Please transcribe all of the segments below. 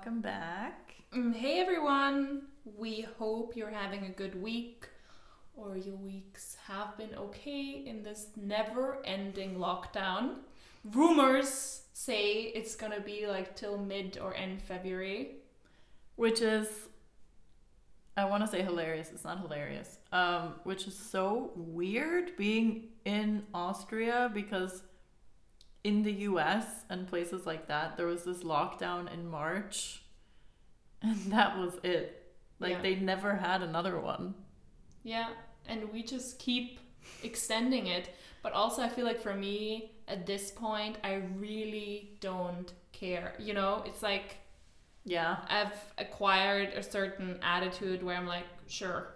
welcome back. Mm, Hey everyone! We hope you're having a good week or your weeks have been okay in this never ending lockdown. Rumors say it's gonna be like till mid or end February. Which is, I want to say hilarious. It's not hilarious. Um, which is so weird being in Austria because in the US and places like that, there was this lockdown in March and that was it. Like Yeah. they never had another one. Yeah, and we just keep extending it. But also, I feel like for me, at this point, I really don't care. You know, it's like Yeah. I've acquired a certain attitude where I'm like, sure.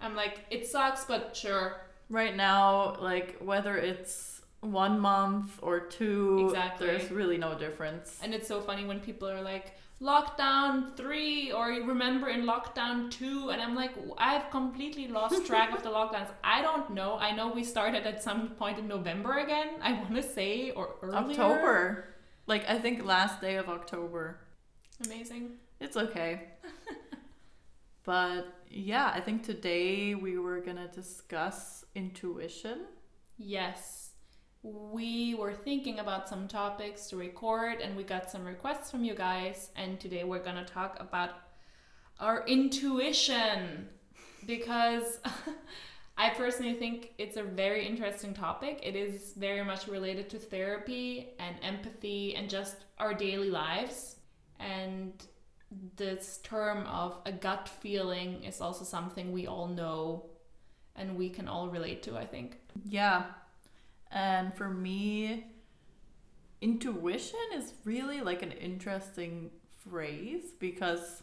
I'm like, it sucks, but sure. Right now, like whether it's one month or two, Exactly. there's really no difference. And it's so funny when people are like, lockdown three, or you remember in lockdown two, and I'm like, I've completely lost track of the lockdowns. I don't know. I know we started at some point in November again, I want to say, or earlier. October. Like I think last day of October. Amazing. It's okay. but yeah, I think today we were gonna discuss intuition. Yes. We were thinking about some topics to record and we got some requests from you guys and today we're going to talk about our intuition because I personally think it's a very interesting topic. It is very much related to therapy and empathy and just our daily lives and this term of a gut feeling is also something we all know and we can all relate to, I think. Yeah. And for me, intuition is really like an interesting phrase because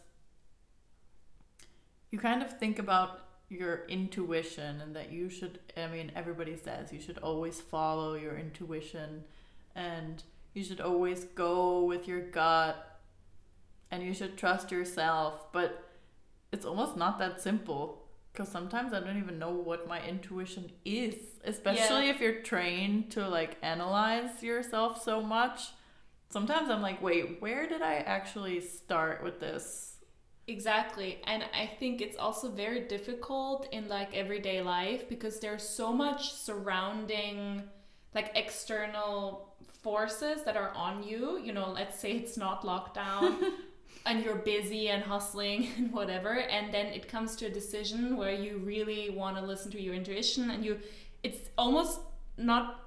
you kind of think about your intuition and that you should, I mean, everybody says you should always follow your intuition and you should always go with your gut and you should trust yourself. But it's almost not that simple because sometimes I don't even know what my intuition is, especially if you're trained to like analyze yourself so much. Sometimes I'm like, wait, where did I actually start with this? Exactly. And I think it's also very difficult in like everyday life because there's so much surrounding like external forces that are on you. You know, let's say it's not lockdown and you're busy and hustling and whatever and then it comes to a decision where you really want to listen to your intuition and you it's almost not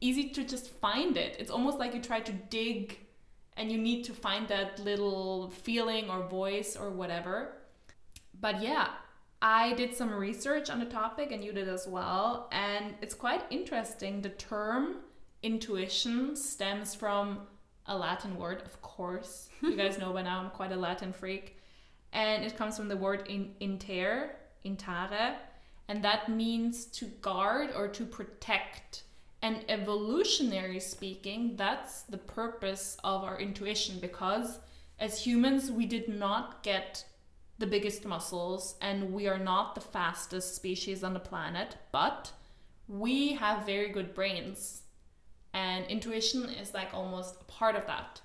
easy to just find it. It's almost like you try to dig and you need to find that little feeling or voice or whatever. But yeah, I did some research on the topic and you did as well. And it's quite interesting. The term intuition stems from a Latin word, of course. you guys know by now I'm quite a Latin freak. And it comes from the word in inter, intare, and that means to guard or to protect. And evolutionary speaking, that's the purpose of our intuition because as humans, we did not get the biggest muscles and we are not the fastest species on the planet, but we have very good brains. And intuition is like almost a part of that.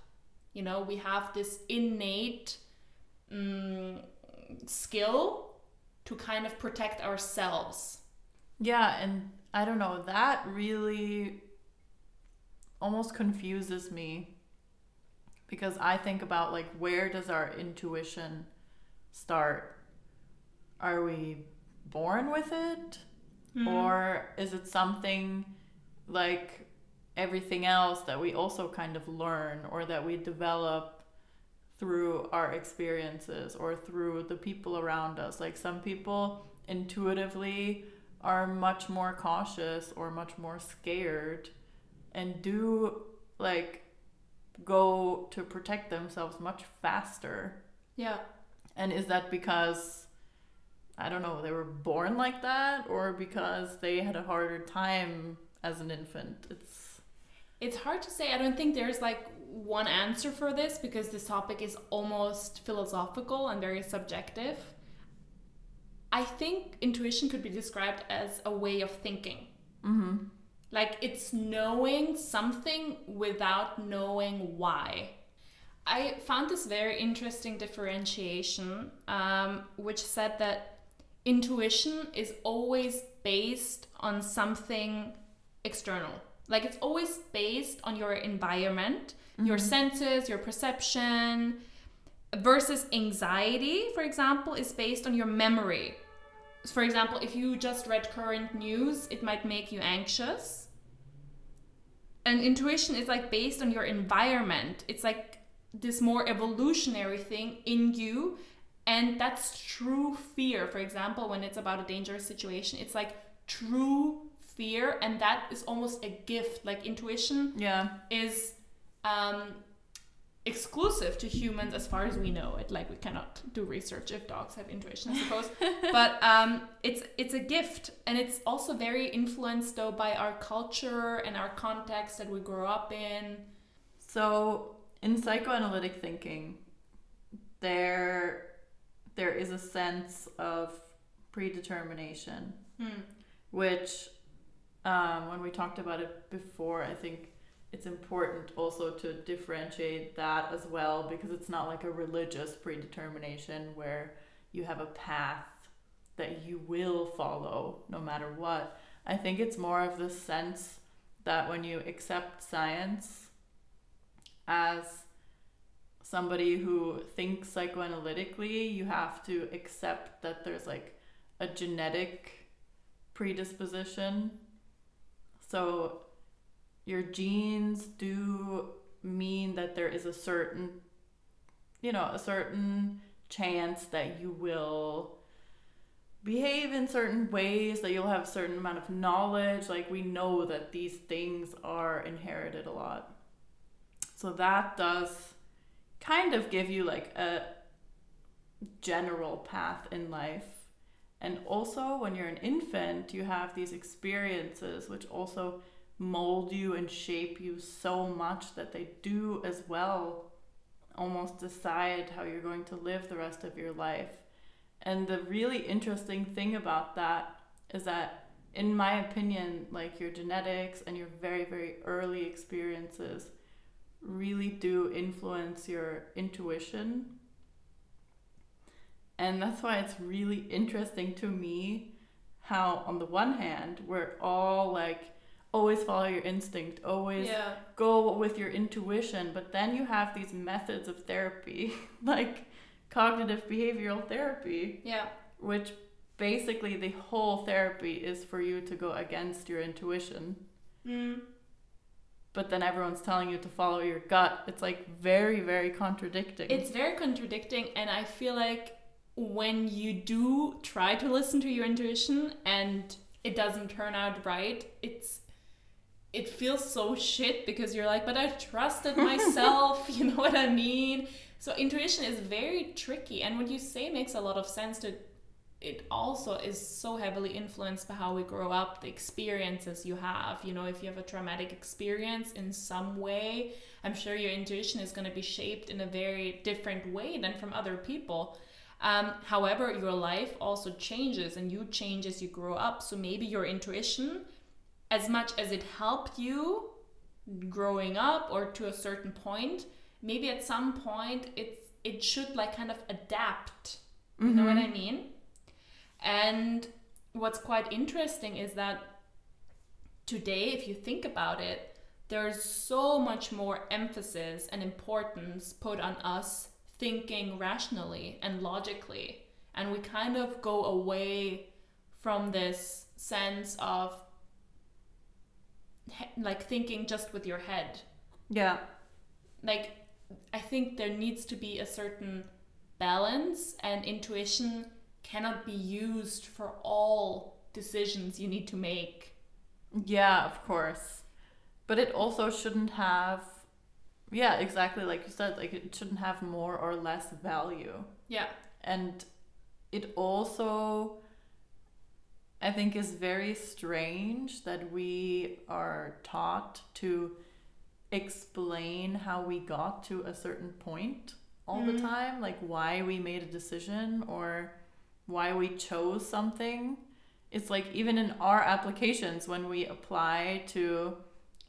You know, we have this innate mm, skill to kind of protect ourselves. Yeah, and I don't know, that really almost confuses me because I think about like where does our intuition start? Are we born with it? Or is it something like everything else that we also kind of learn or that we develop through our experiences or through the people around us? Like some people intuitively are much more cautious or much more scared and do like go to protect themselves much faster. Yeah. And is that because I don't know, they were born like that or because they had a harder time as an infant? It's It's hard to say. I don't think there's like one answer for this because this topic is almost philosophical and very subjective. I think intuition could be described as a way of thinking. mhm. Like it's knowing something without knowing why. I found this very interesting differentiation, um, which said that intuition is always based on something external. Like it's always based on your environment, your mm-hmm. senses, your perception, versus anxiety, for example, is based on your memory. For example, if you just read current news, it might make you anxious. And intuition is like based on your environment. It's like this more evolutionary thing in you. And that's true fear. For example, when it's about a dangerous situation, it's like true fear. And that is almost a gift. Like intuition Yeah. is um, exclusive to humans as far as we know it. Like we cannot do research if dogs have intuition, I suppose. but um, it's it's a gift, and it's also very influenced though by our culture and our context that we grow up in. So in psychoanalytic thinking, there there is a sense of predetermination, Hmm. which um, when we talked about it before, I think it's important also to differentiate that as well because it's not like a religious predetermination where you have a path that you will follow no matter what. I think it's more of the sense that when you accept science as somebody who thinks psychoanalytically, you have to accept that there's like a genetic predisposition. So your genes do mean that there is a certain you know, a certain chance that you will behave in certain ways, that you'll have a certain amount of knowledge. Like we know that these things are inherited a lot. So that does kind of give you like a general path in life. And also, when you're an infant, you have these experiences which also mold you and shape you so much that they do as well almost decide how you're going to live the rest of your life. And the really interesting thing about that is that, in my opinion, like your genetics and your very, very early experiences really do influence your intuition. And that's why it's really interesting to me how, on the one hand, we're all like, always follow your instinct, always Yeah. go with your intuition, but then you have these methods of therapy, like cognitive behavioral therapy, Yeah. which basically the whole therapy is for you to go against your intuition. Mm. But then everyone's telling you to follow your gut. It's like very, very contradicting. It's very contradicting, and I feel like when you do try to listen to your intuition and it doesn't turn out right, it's it feels so shit because you're like, but I trusted myself, you know what I mean? So intuition is very tricky, and what you say makes a lot of sense. To it also is so heavily influenced by how we grow up, the experiences you have. You know, if you have a traumatic experience in some way, I'm sure your intuition is going to be shaped in a very different way than from other people. Um, however, your life also changes and you change as you grow up. So maybe your intuition, as much as it helped you growing up or to a certain point, maybe at some point it it should like kind of adapt. You know what I mean? And what's quite interesting is that today, if you think about it, there's so much more emphasis and importance put on us thinking rationally and logically. And we kind of go away from this sense of like thinking just with your head. yeah. Like, I think there needs to be a certain balance, and intuition cannot be used for all decisions you need to make. Yeah, of course. But it also shouldn't have yeah, exactly like you said, like it shouldn't have more or less value. Yeah. And it also I think is very strange that we are taught to explain how we got to a certain point all the Mhm. time, like why we made a decision or why we chose something. It's like even in our applications when we apply to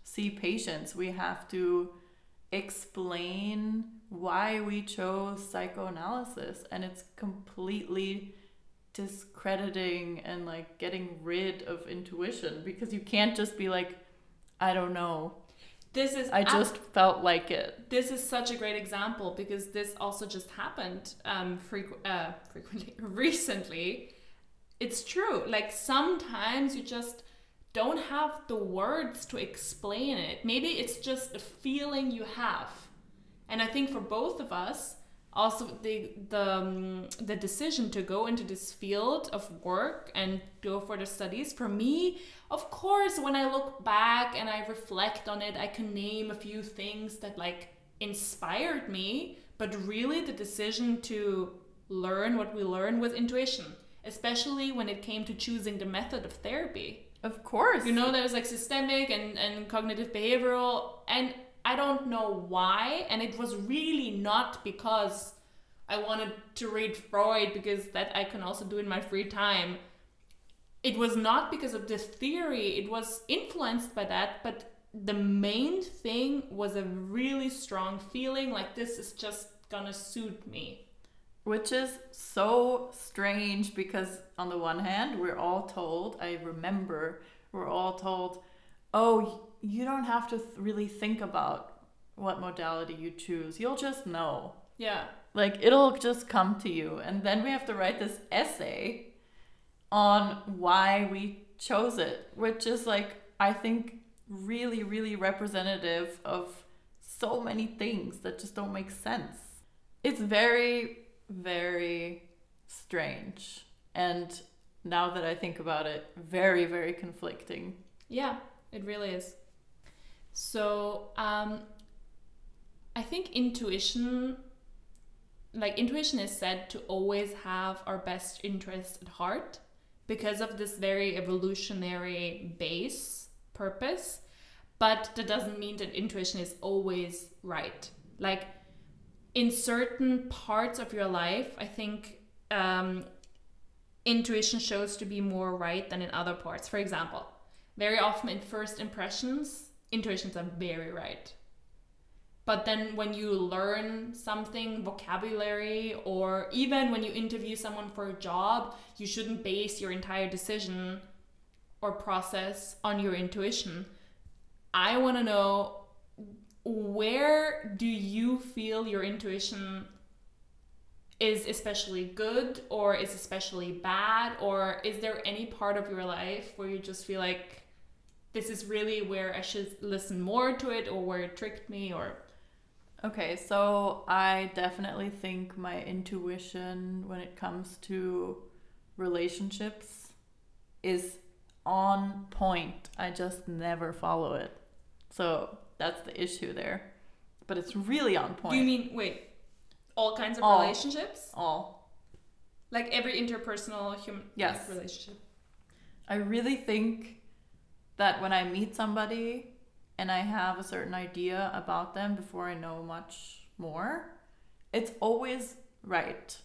see patients, we have to explain why we chose psychoanalysis and it's completely discrediting and like getting rid of intuition because you can't just be like I don't know. This is I ab- just felt like it. this is such a great example because this also just happened um frequ- uh, frequently recently it's true like sometimes you just don't have the words to explain it. Maybe it's just a feeling you have. And i think for both of us also the the um, the decision to go into this field of work and go for the studies for me of course when i look back and i reflect on it i can name a few things that like inspired me but really the decision to learn what we learn was intuition especially when it came to choosing the method of therapy Of course. you know, there's like systemic and, and cognitive behavioral, and I don't know why. And it was really not because I wanted to read Freud, because that I can also do in my free time. It was not because of this theory, it was influenced by that, but the main thing was a really strong feeling like this is just gonna suit me. Which is so strange because, on the one hand, we're all told, I remember, we're all told, oh, you don't have to th- really think about what modality you choose. You'll just know. Yeah. Like, it'll just come to you. And then we have to write this essay on why we chose it, which is like, I think, really, really representative of so many things that just don't make sense. It's very, very strange. And now that I think about it, very, very conflicting. Yeah, it really is. So, um, I think intuition, like intuition is said to always have our best interest at heart because of this very evolutionary base purpose. But that doesn't mean that intuition is always right. Like in certain parts of your life, I think um, intuition shows to be more right than in other parts. For example, very often in first impressions, intuitions are very right. But then when you learn something, vocabulary, or even when you interview someone for a job, you shouldn't base your entire decision or process on your intuition. I want to know where do you feel your intuition is especially good or is especially bad or is there any part of your life where you just feel like this is really where I should listen more to it or where it tricked me or Okay, so I definitely think my intuition when it comes to relationships is on point. I just never follow it. So that's the issue there. But it's really on point. do you mean wait all kinds of All. relationships all? like every interpersonal human Yes. relationship I really think that when I meet somebody and I have a certain idea about them before I know much more, it's always right.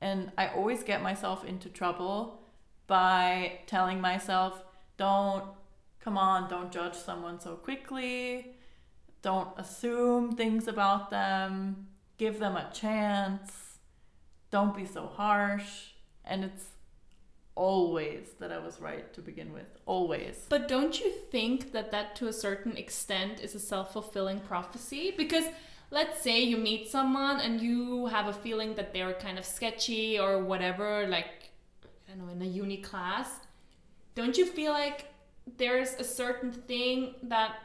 And I always get myself into trouble by telling myself, don't, come on, don't judge someone so quickly. Don't assume things about them. Give them a chance. Don't be so harsh. And it's always that I was right to begin with. Always. But don't you think that that to a certain extent is a self fulfilling prophecy? Because let's say you meet someone and you have a feeling that they're kind of sketchy or whatever, like, I don't know, in a uni class. Don't you feel like there's a certain thing that,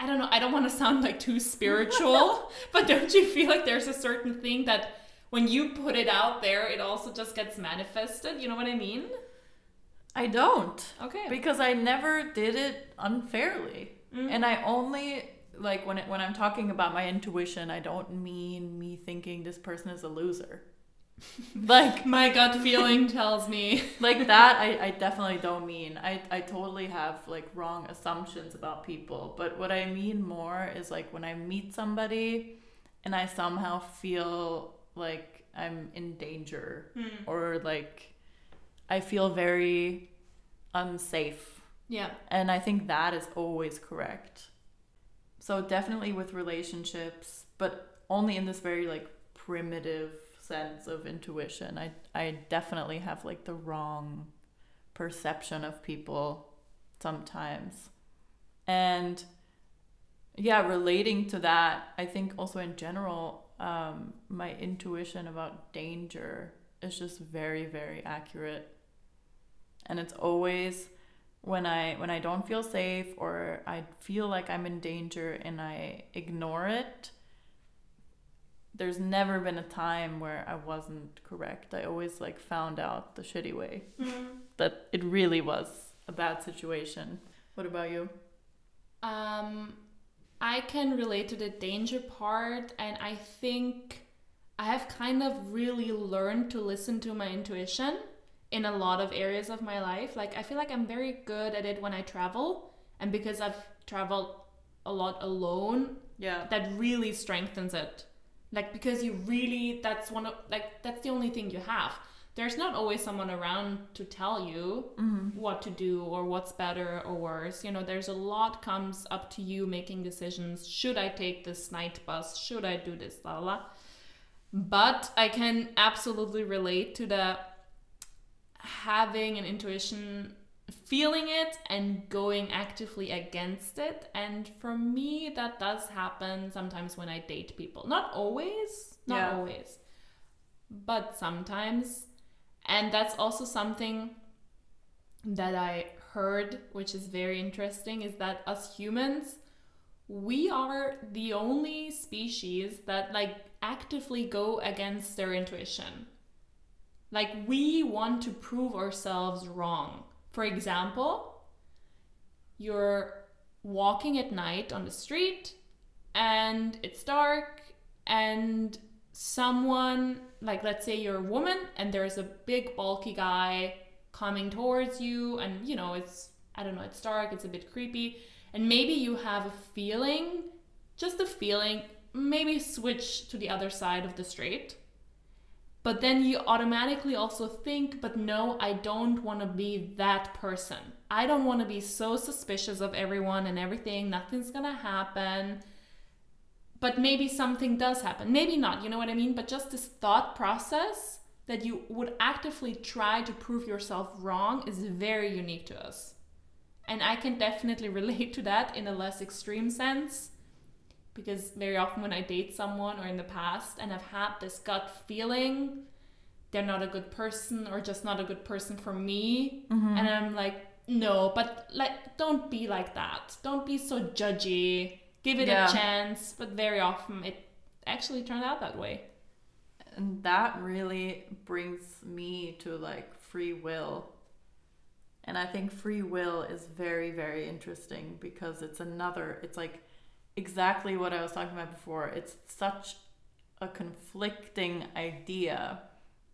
I don't know, I don't want to sound like too spiritual, but don't you feel like there's a certain thing that when you put it out there, it also just gets manifested? You know what I mean? I don't. Okay. Because I never did it unfairly. Mm. And I only like when it, when I'm talking about my intuition, I don't mean me thinking this person is a loser. Like My gut feeling tells me. like that I, I definitely don't mean. I, I totally have like wrong assumptions about people. But what I mean more is like when I meet somebody and I somehow feel like I'm in danger Hmm. or like I feel very unsafe. Yeah. And I think that is always correct. so definitely with relationships, but only in this very like primitive sense of intuition. I I definitely have like the wrong perception of people sometimes. And yeah, relating to that, I think also in general, um, my intuition about danger is just very, very accurate. And it's always when I when I don't feel safe or I feel like I'm in danger and I ignore it, there's never been a time where I wasn't correct. I always like found out the shitty way Mm. that it really was a bad situation. What about you? Um, I can relate to the danger part, and I think I have kind of really learned to listen to my intuition in a lot of areas of my life. Like, I feel like I'm very good at it when I travel, and because I've traveled a lot alone, Yeah. that really strengthens it. Like, because you really, that's one of, like, that's the only thing you have. There's not always someone around to tell you mm-hmm. what to do or what's better or worse. You know, there's a lot comes up to you making decisions. Should I take this night bus? Should I do this? La la. la. But I can absolutely relate to the having an intuition, feeling it, and going actively against it. And for me, that does happen sometimes when I date people. Not always, not Yeah. always, but sometimes. And that's also something that I heard, which is very interesting, is that us humans, we are the only species that like actively go against their intuition. Like we want to prove ourselves wrong. For example, you're walking at night on the street and it's dark and someone like let's say you're a woman and there's a big bulky guy coming towards you and you know it's i don't know it's dark it's a bit creepy and maybe you have a feeling just a feeling maybe switch to the other side of the street but then you automatically also think but no i don't want to be that person. I don't want to be so suspicious of everyone and everything nothing's gonna happen. But maybe something does happen. Maybe not you know what i mean? But just this thought process that you would actively try to prove yourself wrong is very unique to us. And i can definitely relate to that in a less extreme sense because very often when i date someone or in the past and i've had this gut feeling they're not a good person or just not a good person for me. Mm-hmm. And i'm like no but like don't be like that. Don't be so judgy. Give it Yeah. a chance. But very often it actually turned out that way. And that really brings me to like free will. And I think free will is very, very interesting because it's another, it's like exactly what I was talking about before. It's such a conflicting idea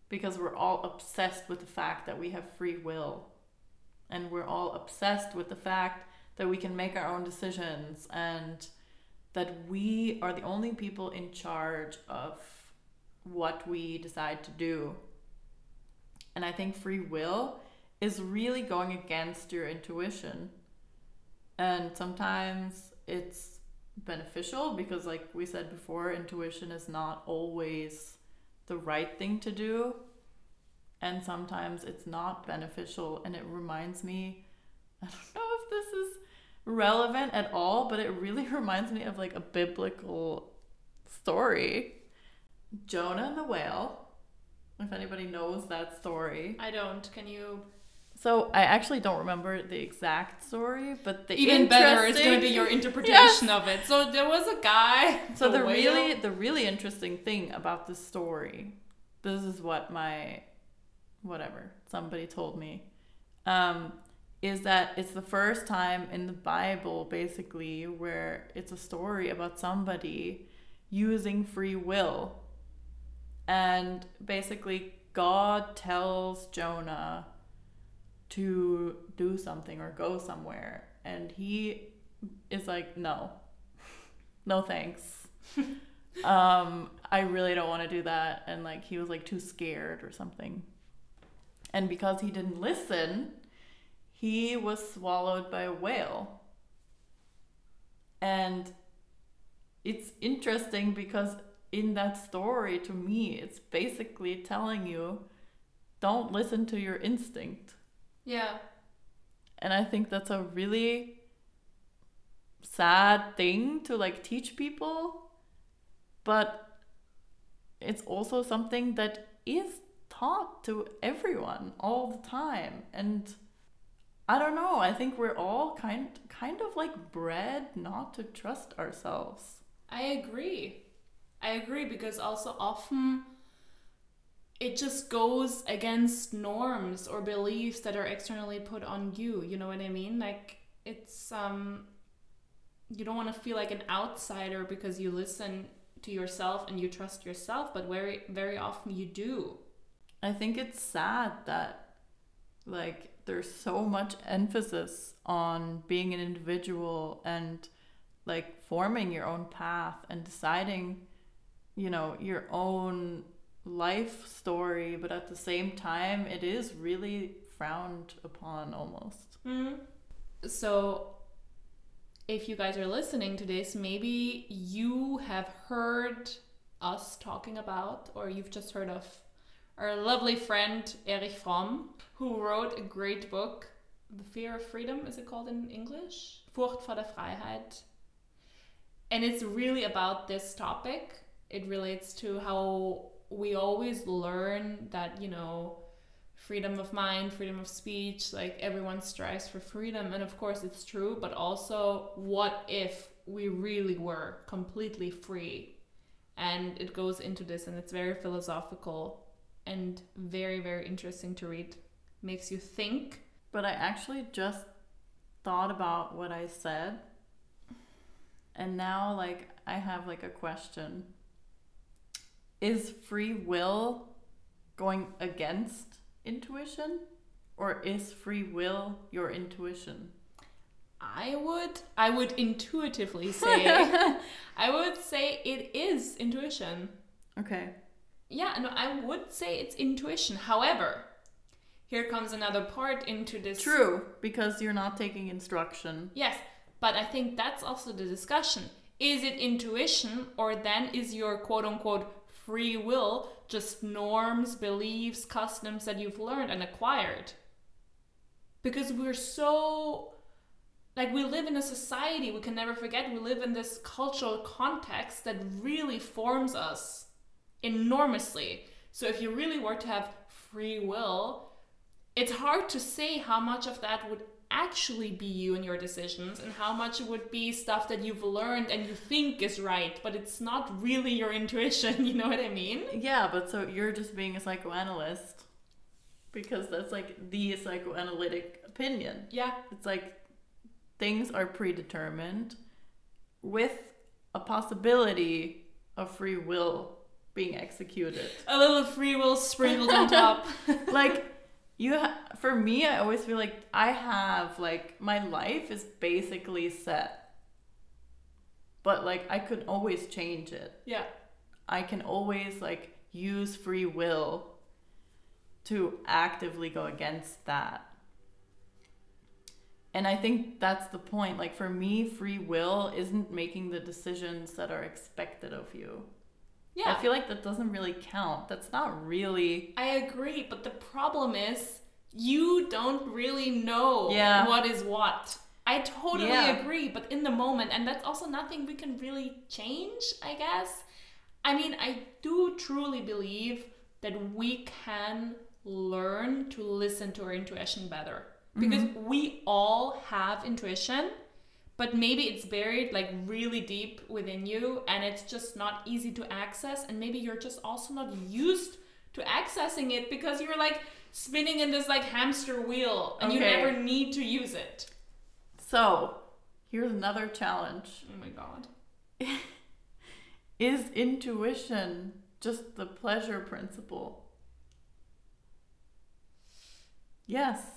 because we're all obsessed with the fact that we have free will. And we're all obsessed with the fact that we can make our own decisions and that we are the only people in charge of what we decide to do. And I think free will is really going against your intuition. And sometimes it's beneficial because, like we said before, intuition is not always the right thing to do. And sometimes it's not beneficial. And it reminds me I don't know if this is relevant at all, but it really reminds me of like a biblical story Jonah and the whale. If anybody knows that story. i don't can you So I actually don't remember the exact story, but the even better is going to be your interpretation of it. So there was a guy So a the really the really interesting thing about this story, this is what my whatever somebody told me, um, is that it's the first time in the Bible basically where it's a story about somebody using free will, and basically God tells Jonah to do something or go somewhere, and he is like, no, no thanks. Um i really don't want to do that and like he was like too scared or something. And because he didn't listen he was swallowed by a whale. And it's interesting because in that story, to me, it's basically telling you don't listen to your instinct. Yeah. And I think that's a really sad thing to like teach people, but it's also something that is taught to everyone all the time. And I don't know, I think we're all kind kind of like bred not to trust ourselves. I agree. I agree because also often it just goes against norms or beliefs that are externally put on you. You know what I mean? Like it's um you don't want to feel like an outsider because you listen to yourself and you trust yourself, but very very often you do. I think it's sad that like there's so much emphasis on being an individual and like forming your own path and deciding you know your own life story but at the same time it is really frowned upon almost. Mm-hmm. so if you guys are listening to this maybe you have heard us talking about or you've just heard of our lovely friend Erich Fromm who wrote a great book the fear of freedom is it called in english? Furcht vor der freiheit. And it's really about this topic. It relates to how we always learn that you know freedom of mind freedom of speech like everyone strives for freedom. And of course it's true but also what if we really were completely free? And it goes into this and it's very philosophical and very very interesting to read. Makes you think. But i actually just thought about what i said. And now like i have like a question is free will going against intuition? Or is free will your intuition? I would i would intuitively say i would say it is intuition. Okay. Yeah no i would say it's intuition. However here comes another part into this. True because you're not taking instruction. Yes but i think that's also the discussion. Is it intuition or then is your quote unquote free will just norms, beliefs, customs that you've learned and acquired. Because we're so like we live in a society we can never forget we live in this cultural context that really forms us enormously so if you really were to have free will it's hard to say how much of that would actually be you and your decisions and how much it would be stuff that you've learned and you think is right but it's not really your intuition you know what i mean? Yeah but so you're just being a psychoanalyst because that's like the psychoanalytic opinion. Yeah. It's like things are predetermined with a possibility of free will being executed. A little free will sprinkled on top. Like you ha- for me i always feel like i have like my life is basically set. But like i could always change it. Yeah. I can always like use free will to actively go against that. And i think that's the point. Like for me free will isn't making the decisions that are expected of you yeah. I feel like that doesn't really count. That's not really. I agree, but the problem is you don't really know yeah. what is what. I totally yeah. agree, but in the moment, and that's also nothing we can really change, I guess. I mean, I do truly believe that we can learn to listen to our intuition better because mm-hmm. we all have intuition but maybe it's buried like really deep within you and it's just not easy to access and maybe you're just also not used to accessing it because you're like spinning in this like hamster wheel and okay. you never need to use it. So here's another challenge. Oh my god. Is intuition just the pleasure principle? Yes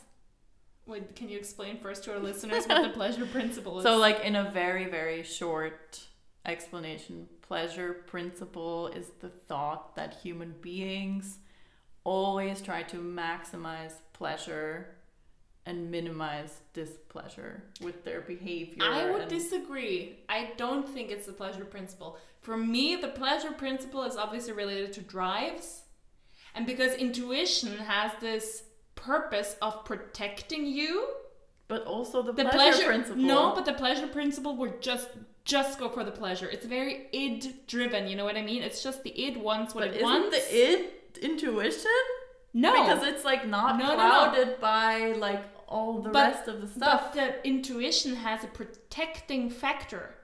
Wait, can you explain first to our listeners what the pleasure principle is? So, like, in a very, very short explanation, pleasure principle is the thought that human beings always try to maximize pleasure and minimize displeasure with their behavior. I would disagree. I don't think it's the pleasure principle. For me, the pleasure principle is obviously related to drives. And because intuition has this purpose of protecting you, but also the, the pleasure, pleasure, principle. No, but the pleasure principle would just just go for the pleasure. It's very id driven, you know what I mean? It's just the id wants what but it isn't wants. the id intuition? no, Because it's like not No, no, no. clouded by like all the But- rest of the stuff. But the intuition has a protecting factor.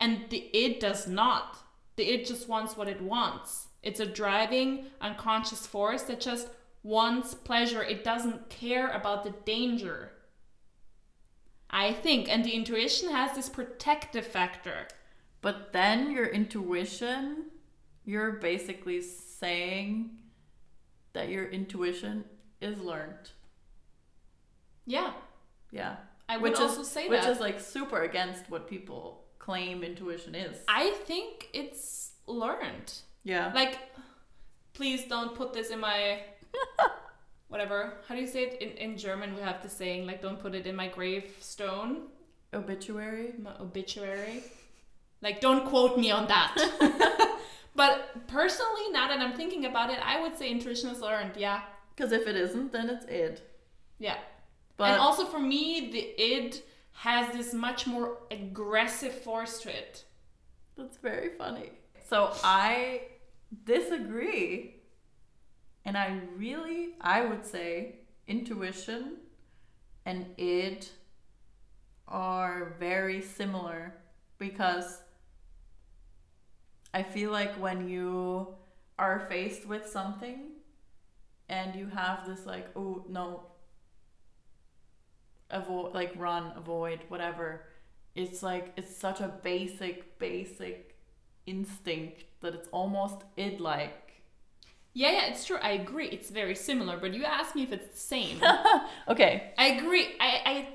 And the id does not. The id just wants what it wants. It's a driving, unconscious force that just wants pleasure. It doesn't care about the danger. I think. And the intuition has this protective factor. But then your intuition, you're basically saying that your intuition is learned. Yeah. Yeah. I would which also is say which that. is like super against what people claim intuition is. I think it's learned. yeah. Like, please don't put this in my whatever. How do you say it in, in German? We have the saying like, don't put it in my gravestone, Obituary. my obituary. Like, don't quote me on that. but personally, now that I'm thinking about it, I would say intuition is learned. Yeah, Because if it isn't, then it's id. yeah. But and also for me, the id has this much more aggressive force to it. That's very funny. So I disagree. And I really, I would say intuition and id are very similar because I feel like when you are faced with something and you have this like, oh no, avoid, like run, avoid, whatever. It's like it's such a basic, basic instinct that it's almost id like. Yeah, yeah, it's true. I agree. It's very similar. But you asked me if it's the same. Okay. I agree. I, I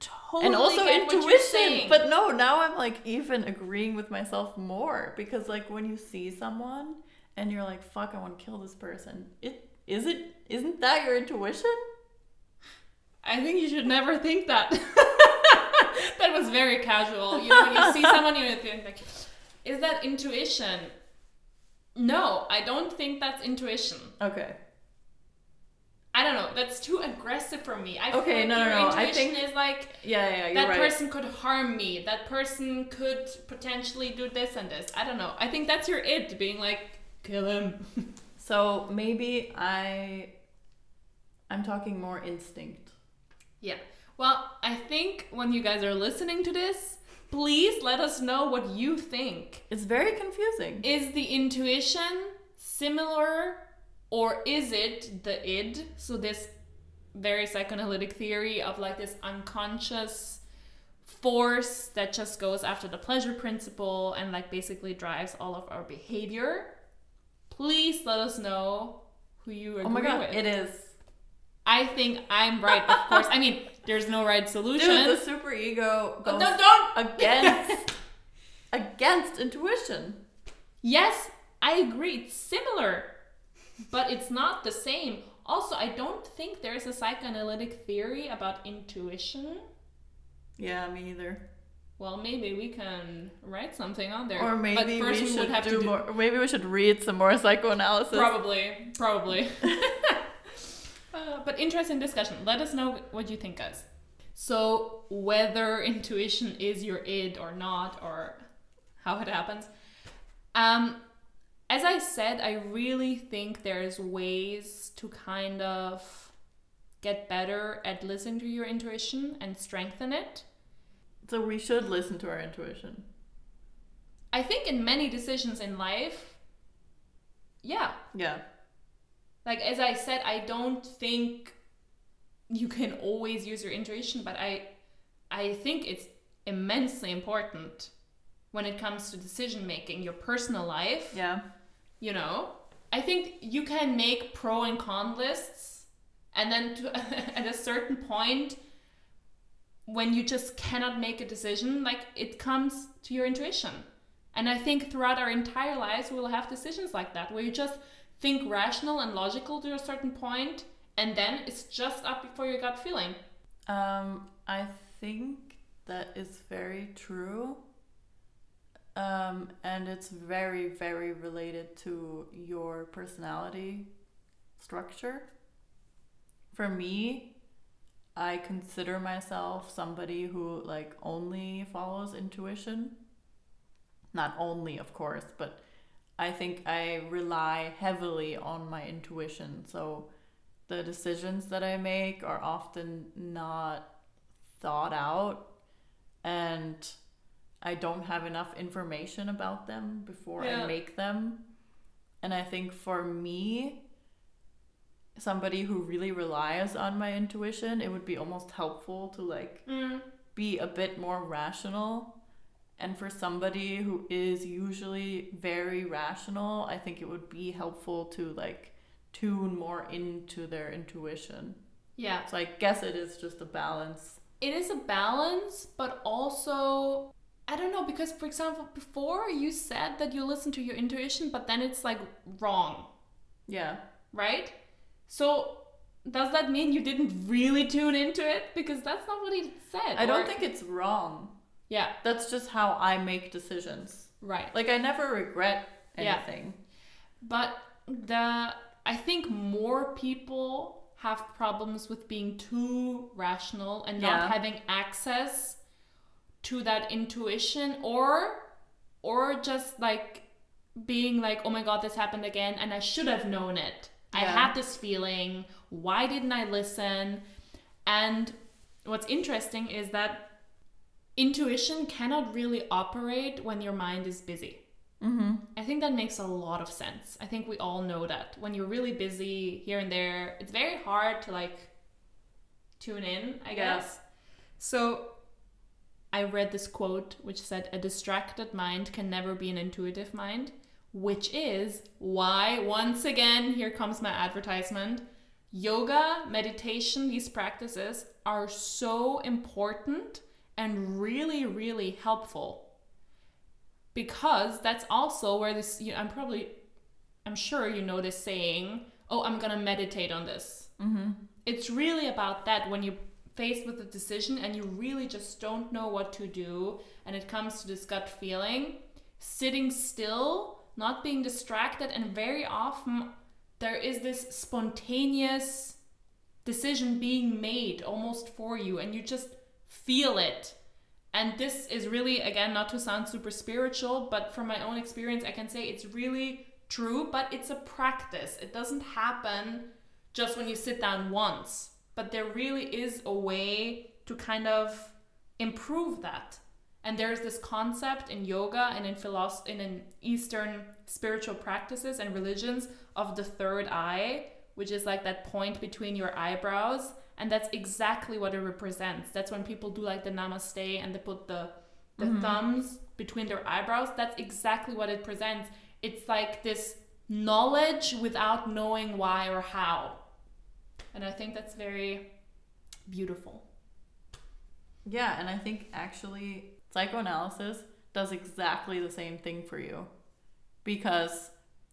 totally and also get what you're intuition. But no, now I'm like even agreeing with myself more because like when you see someone and you're like, fuck, I want to kill this person. It is it isn't that your intuition? I think you should never think that. that was very casual. You know, when you see someone, you think like, is that intuition? No, I don't think that's intuition. Okay. I don't know. That's too aggressive for me. I Okay, feel no, like no, your no, I intuition think- is like Yeah, yeah, you're that right. person could harm me. That person could potentially do this and this. I don't know. I think that's your it being like kill him. So maybe I I'm talking more instinct. Yeah. Well, I think when you guys are listening to this, please let us know what you think. It's very confusing. Is the intuition similar or is it the id? So, this very psychoanalytic theory of like this unconscious force that just goes after the pleasure principle and like basically drives all of our behavior. Please let us know who you agree oh my god, with. it is. I think I'm right, of course. I mean, there's no right solution. Dude, the super ego Oh, uh, goes don't, don't. against against intuition. Yes, I agree. It's similar, but it's not the same. Also, I don't think there's a psychoanalytic theory about intuition. Yeah, me either. Well, maybe we can write something on there. Or maybe we we, should do, do more. or Maybe we should read some more psychoanalysis. probably, probably. uh, but interesting discussion. Let us know what you think, guys. So whether intuition is your id or not, or how it happens. Um, as I said, I really think there's ways to kind of get better at listening to your intuition and strengthen it. So we should listen to our intuition. I think in many decisions in life, yeah, Yeah. Like as I said, I don't think you can always use your intuition, but I I think it's immensely important when it comes to decision making, your personal life. Yeah. you know i think you can make pro and con lists and then to, at a certain point when you just cannot make a decision like it comes to your intuition and i think throughout our entire lives we will have decisions like that where you just think rational and logical to a certain point and then it's just up before your gut feeling. Um, I think that is very true. Um, and it's very, very related to your personality structure. For me, I consider myself somebody who like only follows intuition. Not only, of course, but I think I rely heavily on my intuition. So the decisions that I make are often not thought out and I don't have enough information about them before Yeah. I make them. And I think for me, somebody who really relies on my intuition, it would be almost helpful to like Mm. be a bit more rational. And for somebody who is usually very rational, I think it would be helpful to like tune more into their intuition. Yeah. So I guess it is just a balance. it is a balance, but also I don't know because for example before you said that you listen to your intuition, but then it's like wrong, Yeah. right? So does that mean you didn't really tune into it? Because that's not what he said. I don't think it's wrong. Yeah. That's just how I make decisions. Right. Like I never regret anything. Yeah. But the I think more people have problems with being too rational and not Yeah. having access to that intuition or or just like being like oh my god this happened again and I should have known it. I had this feeling. Why didn't I listen? And what's interesting is that intuition cannot really operate when your mind is busy. Mm-hmm. I think that makes a lot of sense. I think we all know that when you're really busy here and there, it's very hard to like tune in, I Yeah. guess. So I read this quote which said, A distracted mind can never be an intuitive mind, which is why, once again, here comes my advertisement. Yoga, meditation, these practices are so important and really, really helpful because that's also where this you i'm probably i'm sure you know this saying oh i'm gonna meditate on this Mm-hmm. it's really about that when you're faced with a decision and you really just don't know what to do and it comes to this gut feeling sitting still not being distracted and very often there is this spontaneous decision being made almost for you and you just feel it and this is really, again, not to sound super spiritual, but from my own experience, I can say it's really true, but it's a practice. It doesn't happen just when you sit down once, but there really is a way to kind of improve that. And there's this concept in yoga and in philosophy, in, in Eastern spiritual practices and religions of the third eye, which is like that point between your eyebrows and that's exactly what it represents. That's when people do like the namaste and they put the the mm-hmm. thumbs between their eyebrows. That's exactly what it presents. It's like this knowledge without knowing why or how. And i think that's very beautiful. Yeah, and I think actually psychoanalysis does exactly the same thing for you. Because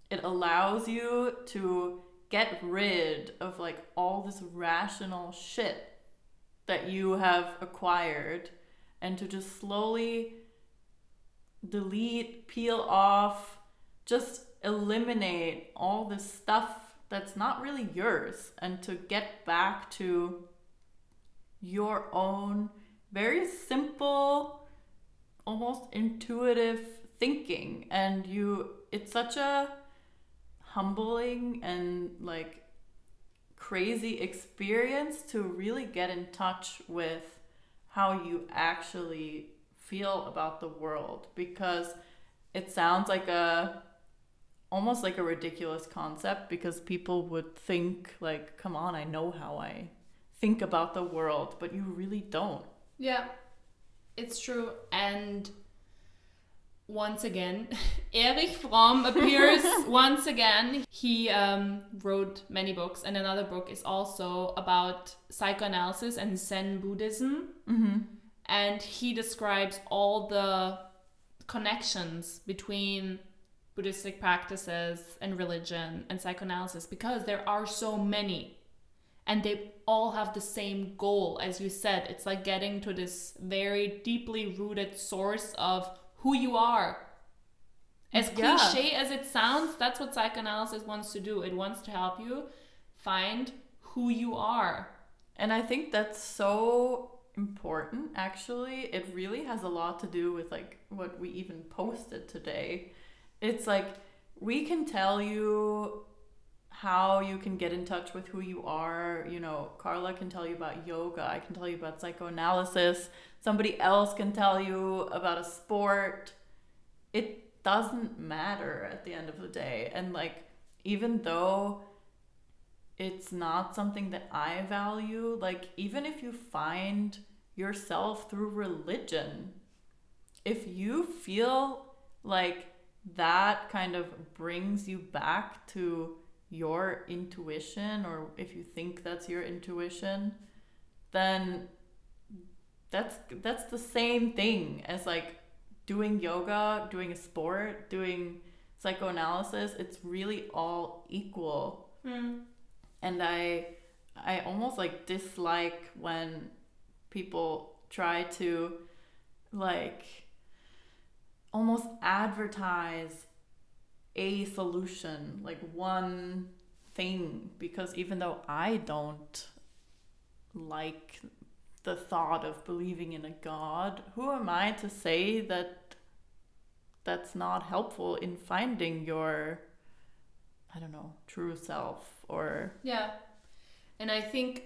it allows you to get rid of like all this rational shit that you have acquired and to just slowly delete, peel off, just eliminate all this stuff that's not really yours and to get back to your own very simple almost intuitive thinking. And you it's such a humbling and like crazy experience to really get in touch with how you actually feel about the world. Because it sounds like a almost like a ridiculous concept because people would think like come on I know how I think about the world but you really don't. Yeah. It's true. And once again erich fromm appears once again he um, wrote many books and another book is also about psychoanalysis and zen buddhism mm-hmm. and he describes all the connections between Buddhistic practices and religion and psychoanalysis because there are so many. and they all have the same goal as you said it's like getting to this very deeply rooted source of who you are as Yeah. cliche as it sounds that's what psychoanalysis wants to do it wants to help you find who you are And I think that's so important actually. It really has a lot to do with like what we even posted today. It's like we can tell you how you can get in touch with who you are. You know, Carla can tell you about yoga, I can tell you about psychoanalysis, somebody else can tell you about a sport. It doesn't matter at the end of the day. And like even though it's not something that I value. Like, even if you find yourself through religion, if you feel like that kind of brings you back to your intuition, or if you think that's your intuition, then that's that's the same thing as like doing yoga, doing a sport, doing psychoanalysis. It's really all equal. Hmm. And i i almost like dislike when people try to like almost advertise a solution like one thing. Because even though i don't like the thought of believing in a god who am i to say that that's not helpful in finding your i don't know true self or Yeah. And I think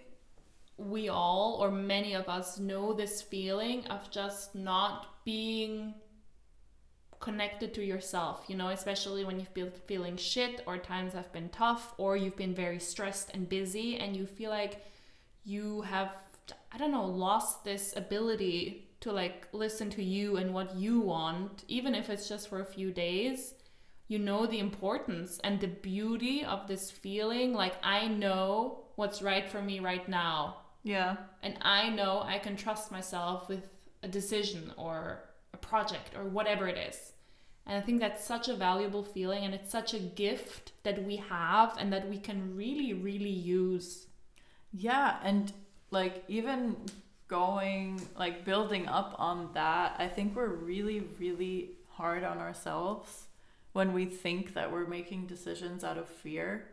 we all, or many of us, know this feeling of just not being connected to yourself, you know, especially when you've been feeling shit or times have been tough or you've been very stressed and busy and you feel like you have, I don't know, lost this ability to like listen to you and what you want, even if it's just for a few days you know the importance and the beauty of this feeling like I know what's right for me right now. yeah And I know I can trust myself with a decision or a project or whatever it is. And I think that's such a valuable feeling and it's such a gift that we have and that we can really, really use. Yeah, and like even going like building up on that, I think we're really, really hard on ourselves when we think that we're making decisions out of fear.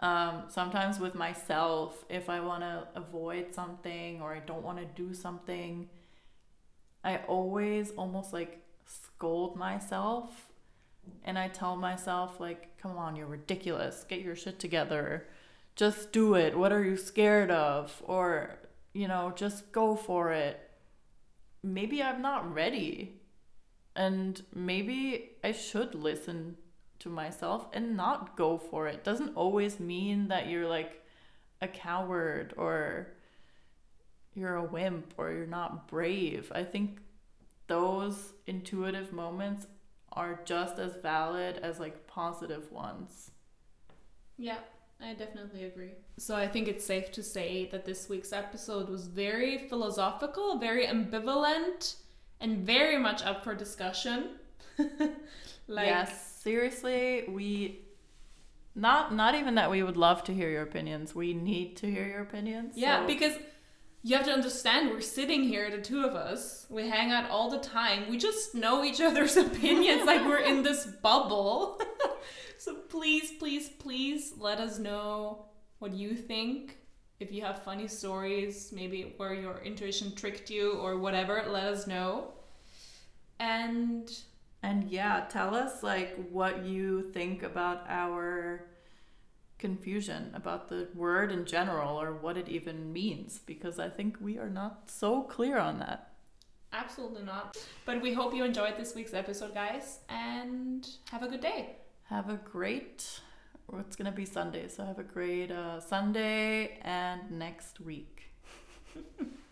Um, sometimes with myself, if I want to avoid something or I don't want to do something, I always almost like scold myself and I tell myself like, "Come on, you're ridiculous. Get your shit together." Just do it. What are you scared of? Or, you know, just go for it. Maybe I'm not ready. And maybe I should listen to myself and not go for it. Doesn't always mean that you're like a coward or you're a wimp or you're not brave. I think those intuitive moments are just as valid as like positive ones. Yeah, I definitely agree. So I think it's safe to say that this week's episode was very philosophical, very ambivalent, and very much up for discussion. like yes, seriously, we not not even that we would love to hear your opinions. We need to hear your opinions. Yeah, so- because you have to understand we're sitting here, the two of us. We hang out all the time. We just know each other's opinions like we're in this bubble. so please, please, please let us know what you think. If you have funny stories, maybe where your intuition tricked you or whatever, let us know. And and yeah, tell us like what you think about our confusion about the word in general or what it even means because I think we are not so clear on that. absolutely not. But we hope you enjoyed this week's episode, guys, and have a good day. Have a great, it's going to be Sunday, so have a great uh, Sunday and next week.